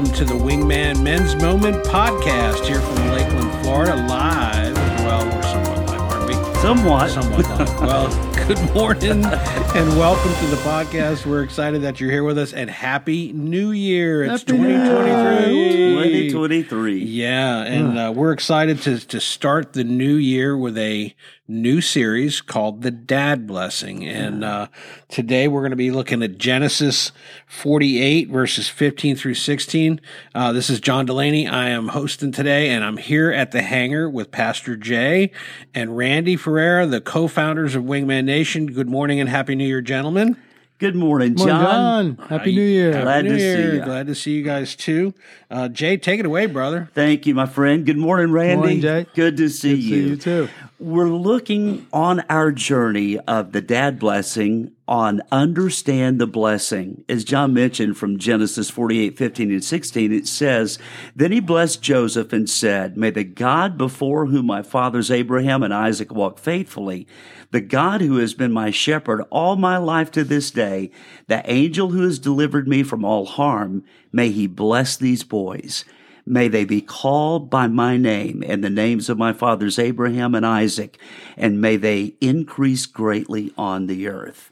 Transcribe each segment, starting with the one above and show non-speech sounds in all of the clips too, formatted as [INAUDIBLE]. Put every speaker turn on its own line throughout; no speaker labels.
Welcome to the Wingman Men's Moment podcast here from Lakeland, Florida, live. Well, we're somewhat live, aren't we?
Somewhat.
Somewhat live. well, [LAUGHS] good morning and welcome to the podcast. We're excited that you're here with us and Happy New Year. It's
Happy New Year.
2023.
2023.
Yeah, and uh, we're excited to to start the new year with a new series called the Dad Blessing. And uh, today we're going to be looking at Genesis 48 verses 15 through 16. Uh, this is John Delaney. I am hosting today, and I'm here at the hangar with Pastor Jay and Randy Ferreira, the co-founders of Wingman Nation. Good morning and happy New Year, gentlemen.
Good morning,
Morning,
John.
John. Happy New Year.
Happy
Glad
New
to see
Year.
ya.
Glad to see you guys too. Uh, Jay, take it away, brother.
Thank you, my friend. Good morning, Randy.
Morning, Jay.
Good to see
Good
you.
see you too.
We're looking on our journey of the dad blessing on understand the blessing. As John mentioned from Genesis 48, 15 and 16, it says, Then he blessed Joseph and said, May the God before whom my fathers Abraham and Isaac walked faithfully, the God who has been my shepherd all my life to this day, the angel who has delivered me from all harm, may he bless these boys. May they be called by my name and the names of my fathers Abraham and Isaac, and may they increase greatly on the earth.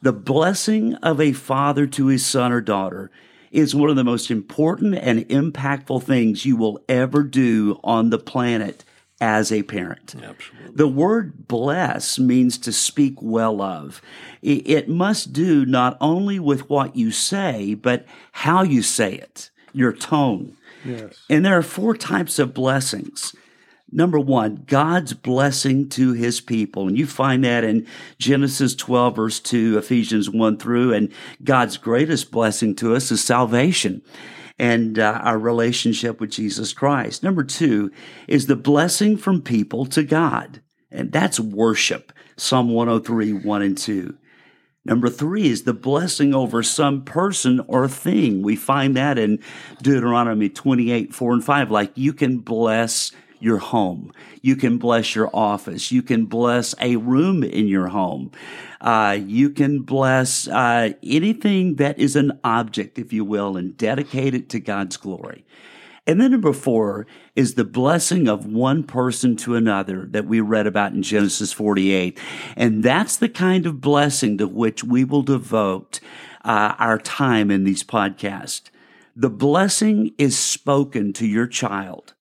The blessing of a father to his son or daughter is one of the most important and impactful things you will ever do on the planet as a parent.
Absolutely.
The word bless means to speak well of. It must do not only with what you say, but how you say it, your tone. And there are four types of blessings. Number one, God's blessing to his people. And you find that in Genesis 12, verse 2, Ephesians 1 through. And God's greatest blessing to us is salvation and uh, our relationship with Jesus Christ. Number two is the blessing from people to God. And that's worship. Psalm 103, 1 and 2. Number three is the blessing over some person or thing. We find that in Deuteronomy 28, 4 and 5. Like you can bless your home. You can bless your office. You can bless a room in your home. Uh, you can bless uh, anything that is an object, if you will, and dedicate it to God's glory. And then number four is the blessing of one person to another that we read about in Genesis 48. And that's the kind of blessing to which we will devote uh, our time in these podcasts. The blessing is spoken to your child.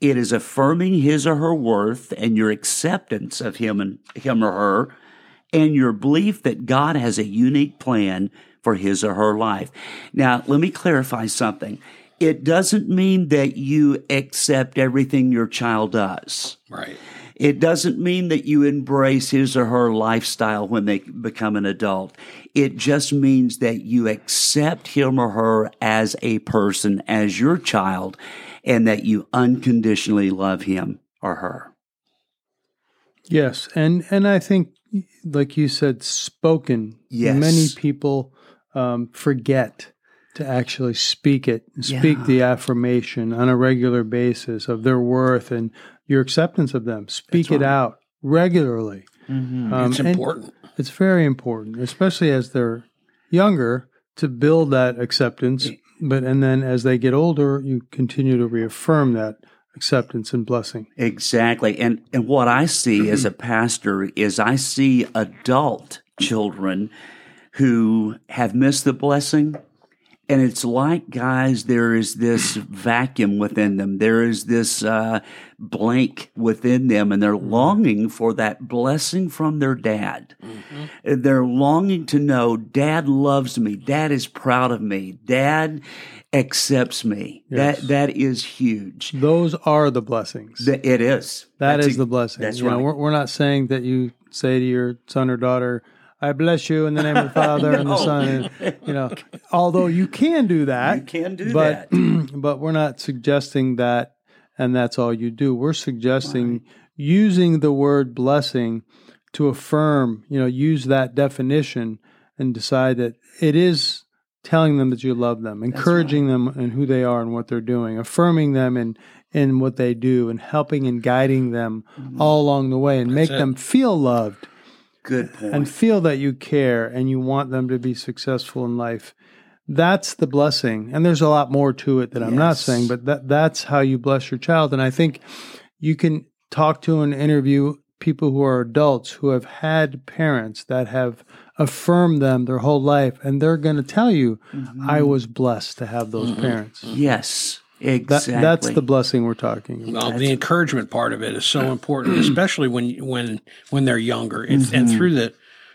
It is affirming his or her worth and your acceptance of him and him or her and your belief that God has a unique plan for his or her life. Now, let me clarify something. It doesn't mean that you accept everything your child does.
Right.
It doesn't mean that you embrace his or her lifestyle when they become an adult. It just means that you accept him or her as a person, as your child, and that you unconditionally love him or her.
Yes, and and I think, like you said, spoken.
Yes.
Many people um, forget to actually speak it, speak
Yeah.
the affirmation on a regular basis of their worth and your acceptance of them. Speak
That's
it
right.
out regularly. Um,
It's important.
It's very important, especially as they're younger, to build that acceptance. But and then as they get older, you continue to reaffirm that acceptance and blessing.
Exactly. And and what I see as a pastor is I see adult children who have missed the blessing. And it's like, guys, there is this vacuum within them. There is this uh, blank within them, and they're longing for that blessing from their dad. They're longing to know, Dad loves me. Dad is proud of me. Dad accepts me.
Yes.
That that is huge.
Those are the blessings.
Th- It is.
That
That's
is
a-
the blessing.
That's
You know, we're, we're not saying that you say to your son or daughter, "I bless you in the name of the Father and the [LAUGHS] Son." And, you know, although you can do that,
You can do
but
that. [CLEARS THROAT]
but we're not suggesting that, and that's all you do. We're suggesting using the word blessing to affirm. You know, use that definition and decide that it is telling them that you love them, encouraging them and who they are and what they're doing, affirming them and in what they do, and helping and guiding them mm-hmm. all along the way, and make
it.
them feel loved
Good point.
and feel that you care and you want them to be successful in life. that's the blessing. And there's a lot more to it that I'm not saying, but that that's how you bless your child. And I think you can talk to and interview people who are adults who have had parents that have affirmed them their whole life, and they're going to tell you, "I mm-hmm. was blessed to have those mm-hmm. parents."
Yes,
That,
exactly.
That's the blessing we're talking about.
Well, the encouragement part of it is so important, [CLEARS THROAT] especially when when when they're younger, it's, and through the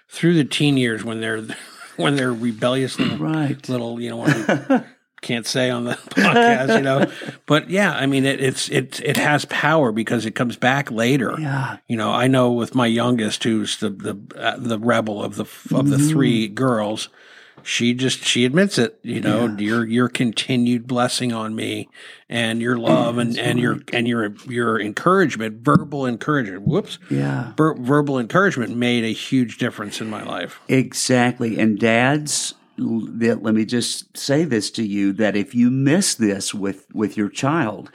through the teen years when they're [LAUGHS] when they're rebellious little,
Right.
little you know [LAUGHS] what I can't say on the [LAUGHS] podcast, you know. But yeah, I mean it, it's it it has power because it comes back later.
Yeah.
You know, I know with my youngest, who's the the uh, the rebel of the of the three girls, she just she admits it. You know, your your continued blessing on me, and your love, and and your and your your encouragement, verbal encouragement. Whoops,
Yeah.
Ver- verbal encouragement made a huge difference in my life.
Exactly. And dads, that- let me just say this to you that if you miss this with, with your child,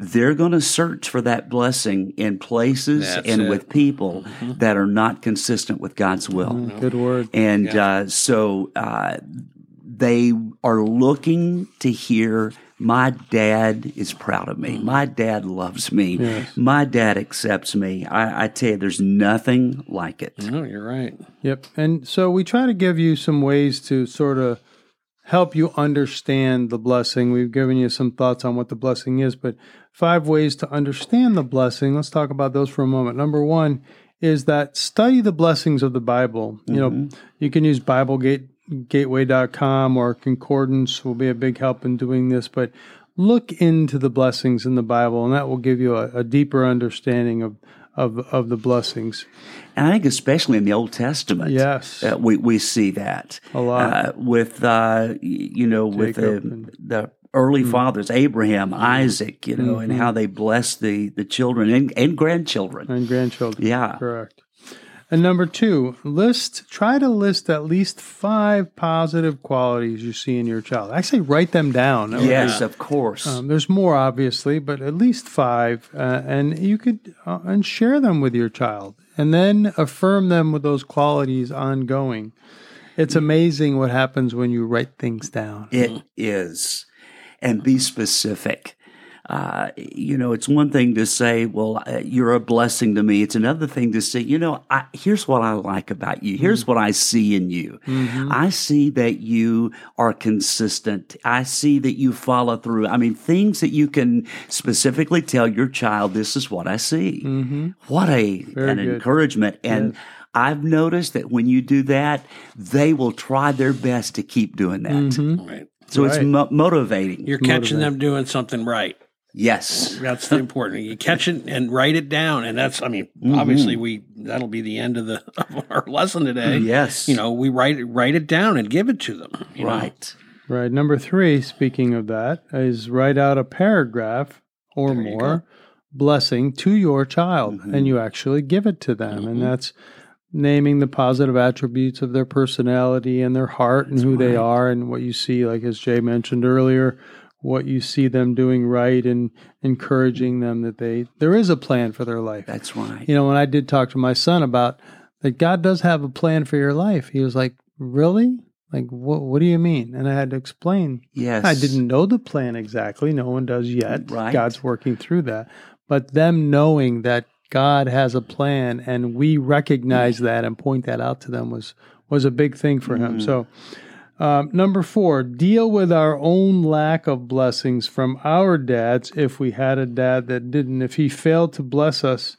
they're going to search for that blessing in places
That's
and
it.
with people that are not consistent with God's will.
Good word.
And uh, so uh, they are looking to hear, my dad is proud of me. My dad loves me. My dad accepts me. I, I tell you, there's nothing like it.
No, you're right.
Yep. And so we try to give you some ways to sort of help you understand the blessing. We've given you some thoughts on what the blessing is, but five ways to understand the blessing. Let's talk about those for a moment. Number one is that study the blessings of the Bible. You know, you can use BibleGate gateway.com or concordance will be a big help in doing this, but look into the blessings in the Bible and that will give you a, a deeper understanding of, of of the blessings.
And I think especially in the Old Testament,
Yes.
uh, we we see that
A lot.
uh, with uh, you know with the, the early fathers, Abraham, Isaac, you know, and how they blessed the the children and, and grandchildren.
and grandchildren.
Yeah.
Correct. And number two, list try to list at least five positive qualities you see in your child. Actually, write them down.
Yes, of course.
Um, there's more, obviously, but at least five, uh, and you could uh, and share them with your child, and then affirm them with those qualities ongoing. It's amazing what happens when you write things down.
It is, and be specific. Uh, you know, it's one thing to say, "Well, uh, you're a blessing to me." It's another thing to say, "You know, I, here's what I like about you. Here's what I see in you. I see that you are consistent. I see that you follow through. I mean, things that you can specifically tell your child, "This is what I see." What a an
good.
encouragement and. I've noticed that when you do that, they will try their best to keep doing that.
Right.
So it's mo- motivating.
You're catching them doing something right.
yes.
That's the important. You catch it and write it down, and that's. I mean, mm-hmm. obviously, we that'll be the end of the of our lesson today.
Yes.
You know, we write it write it down and give it to them. you know.
Right.
Right. Number three, speaking of that, is write out a paragraph or
There
more blessing to your child and mm-hmm. you actually give it to them. Mm-hmm. And that's naming the positive attributes of their personality and their heart and who they are and what you see, like as Jay mentioned earlier, what you see them doing right and encouraging them that they there is a plan for their life.
That's right.
You know, when I did talk to my son about that God does have a plan for your life, he was like, Really? Like what what do you mean? And I had to explain.
Yes.
I didn't know the plan exactly. No one does yet.
Right.
God's working through that. But them knowing that God has a plan and we recognize that and point that out to them was was a big thing for him. So um, number four, deal with our own lack of blessings from our dads if we had a dad that didn't, if he failed to bless us.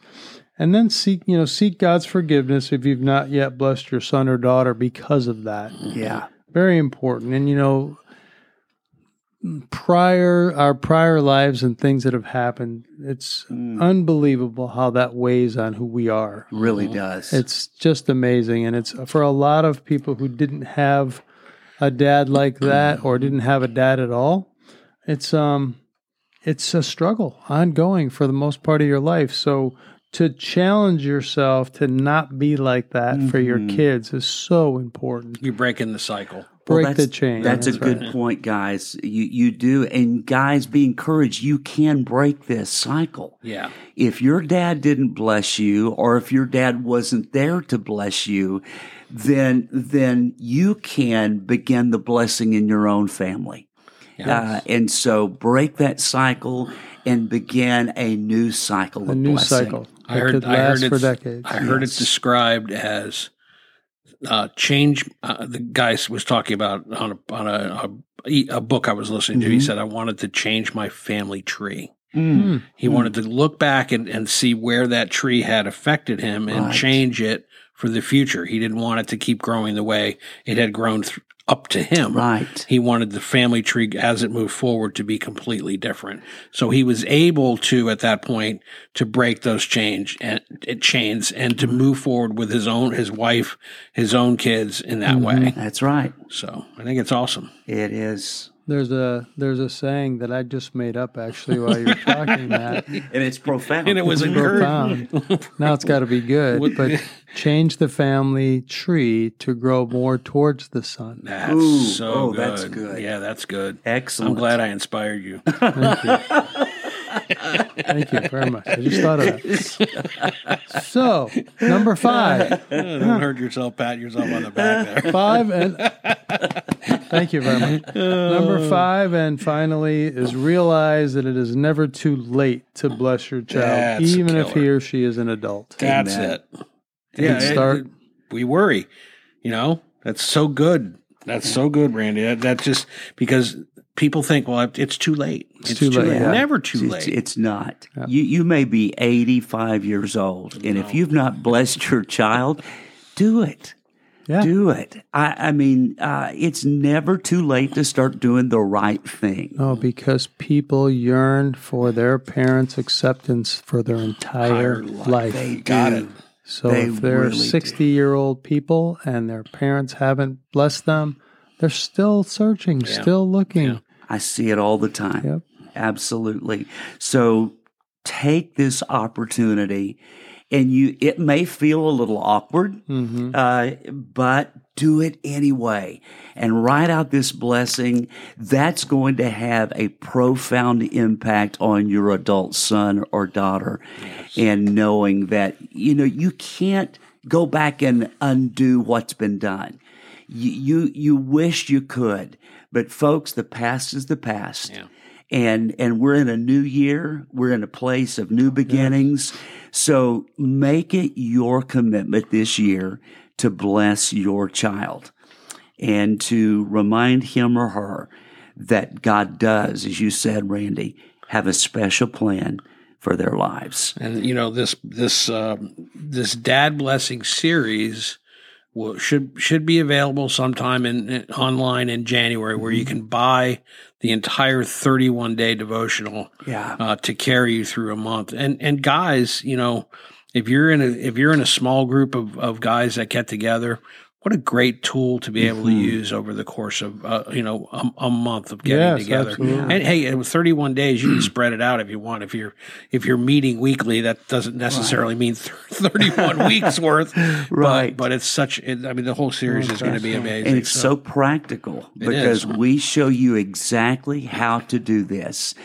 And then seek, you know, seek God's forgiveness if you've not yet blessed your son or daughter because of that.
Yeah.
Very important. And you know, prior our prior lives and things that have happened, it's unbelievable how that weighs on who we are.
Really does.
It's just amazing. And it's for a lot of people who didn't have a dad like that or didn't have a dad at all, it's um it's a struggle ongoing for the most part of your life. So to challenge yourself to not be like that for your
Mhm.
kids is so important.
You're breaking the cycle.
Break
Well,
the
that's-
chain.
That's, a
right.
good point, guys. You you do, and guys, be encouraged. You can break this cycle.
Yeah.
If your dad didn't bless you, or if your dad wasn't there to bless you, then then you can begin the blessing in your own family. Uh, and so break that cycle and begin a new cycle
A
of
new
blessing.
cycle.
I
that
heard,
could
I heard
last for decades.
I heard
Yes.
it described as uh, change. Uh, the guy was talking about on a on a, a, a book I was listening to. He
Mhm.
said, "I wanted to change my family tree."
Mm.
Hmm.
He
Hmm.
wanted to look back and, and see where that tree had affected him and
Right.
change it for the future. He didn't want it to keep growing the way it had grown th- up to him.
Right.
He wanted the family tree as it moved forward to be completely different. So he was able to, at that point, to break those change and chains and to move forward with his own, his wife, his own kids in that
Mhm.
way.
That's right.
So I think it's awesome.
It is.
There's a there's a saying that I just made up actually while you were talking that. [LAUGHS]
And it's profound.
And it was
It's
encouraging.
profound. Now it's got to be good, but change the family tree to grow more towards the sun.
That's
Ooh,
so
oh,
good.
that's good.
Yeah, that's good.
Excellent.
I'm glad I inspired you.
Thank you. Thank you very much. I just thought of that. So number five, [LAUGHS]
Don't hurt yourself, pat yourself on the back there.
five, and [LAUGHS] thank you very much. Number [LAUGHS] oh. five, and finally, is realize that it is never too late to bless your child,
That's
even if he or she is an adult.
That's
Amen.
it. Yeah, it-
start.
we worry. You know, that's so good. That's so good, Randy. That, that's just because people think, well, it's too late. It's,
too late, yeah.
Never too
It's,
late.
it's not.
Yeah.
You you may be 85 years old, and if you've not blessed your child, do it.
Yeah.
Do it. I, I mean, uh, it's never too late to start doing the right thing.
Oh, because people yearn for their parents' acceptance for their entire
life.
life.
They
Got
do.
it.
So
They
if they're
really do.
60 year old people and their parents haven't blessed them, they're still searching,
Yeah.
still looking.
Yeah.
I see it all the time.
Yep.
Absolutely. So take this opportunity, and you. It may feel a little awkward,
hmm
uh, but do it anyway and write out this blessing. That's going to have a profound impact on your adult son or daughter. And knowing that, you know, you can't go back and undo what's been done. You, you, you wish you could, but folks, the past is the past
Yeah.
and and we're in a new year we're in a place of new beginnings so make it your commitment this year to bless your child and to remind him or her that God does as you said Randy have a special plan for their lives.
And you know this this um, this dad blessing series will, should should be available sometime in, in online in January, where you can buy the entire 31 day devotional
yeah
uh, to carry you through a month. And and guys, you know, if you're in a if you're in a small group of, of guys that get together, what a great tool to be able to
Mhm.
use over the course of uh, you know a, a month of getting
Yes,
together.
absolutely.
And hey, with 31 days, you can spread it out if you want. If you're if you're meeting weekly, that doesn't necessarily mean th- 31 [LAUGHS] weeks worth.
Right.
But, but it's such. It, I mean, the whole series is going to be amazing.
and it's so practical because we show you exactly how to do this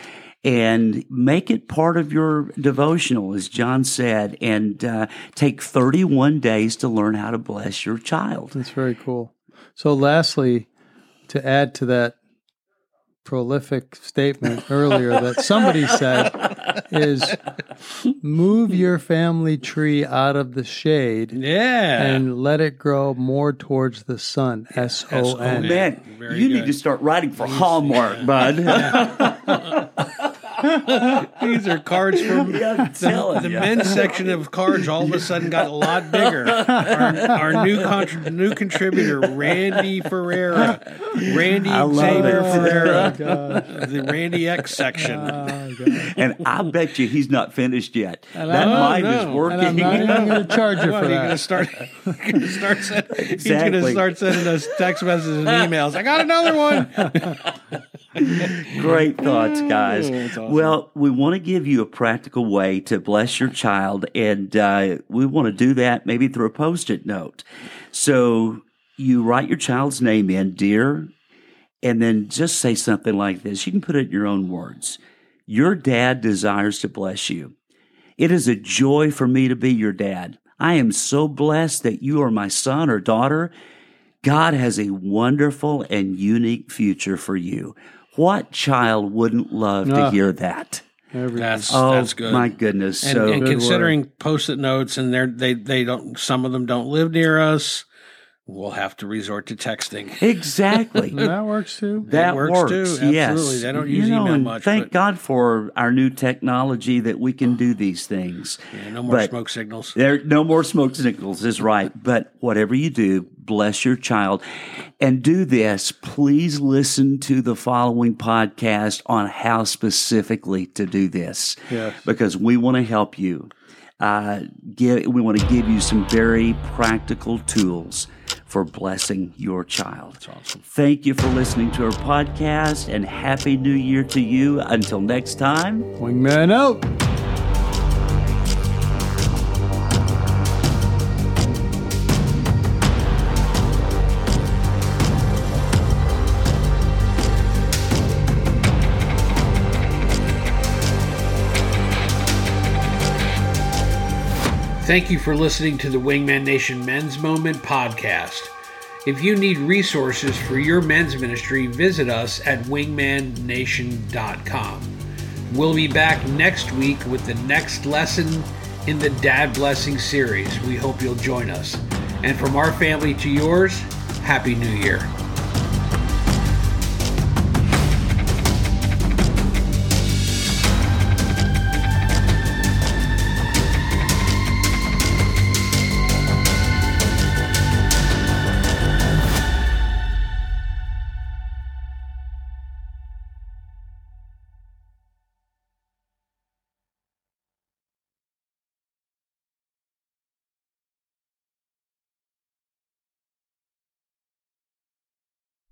and make it part of your devotional as john said and uh, take 31 days to learn how to bless your child.
That's very cool. So, lastly, to add to that prolific statement [LAUGHS] earlier that somebody said is move your family tree out of the shade
yeah.
and let it grow more towards the sun. S O
oh man
Very
you need to start writing for hallmark bud [LAUGHS] [LAUGHS] [LAUGHS]
These are cards from [LAUGHS]
I'm
the
ya.
men's section of cards. All of a sudden, got a lot bigger. Our, our new contr new contributor, Randy Ferreira, Randy Xavier
it.
Ferreira,
Oh,
the Randy X section.
Oh,
and i bet you he's not finished yet
And
that
I-
mind
no.
is
And I'm
working
not even going to [LAUGHS] charge you for
are you going to
that.
start? Gonna start send, He's going to start sending us text messages and emails. I got another one. [LAUGHS]
Great thoughts, guys.
Awesome.
Well, we want to give you a practical way to bless your child, and uh, we want to do that maybe through a post it note. So you write your child's name in, dear, and then just say something like this. You can put it in your own words. Your dad desires to bless you. It is a joy for me to be your dad. I am so blessed that you are my son or daughter. God has a wonderful and unique future for you. What child wouldn't love to
Ah.
hear that?
That's
Oh
that's good.
my goodness!
and,
so
and
Good
considering post-it notes and they're they they don't some of them don't live near us we'll have to resort to texting
exactly. [LAUGHS]
that works too.
That
works
works,
too.
Yes,
Absolutely. They don't
You
use
know,
email much,
Thank
but-
God for our new technology that we can do these things.
yeah, no more
But-
smoke signals
There, no more smoke signals is right. But whatever you do, bless your child, and do this. Please listen to the following podcast on how specifically to do this,
Yes.
because we want to help you. Uh, give, we want to give you some very practical tools for blessing your child.
that's awesome
Thank you for listening to our podcast, and happy New Year to you. Until next time.
Wingman out.
Thank you for listening to the Wingman Nation Men's Moment podcast. If you need resources for your men's ministry, visit us at wingmannation.com. We'll be back next week with the next lesson in the Dad Blessing series. We hope you'll join us. And from our family to yours, Happy New Year.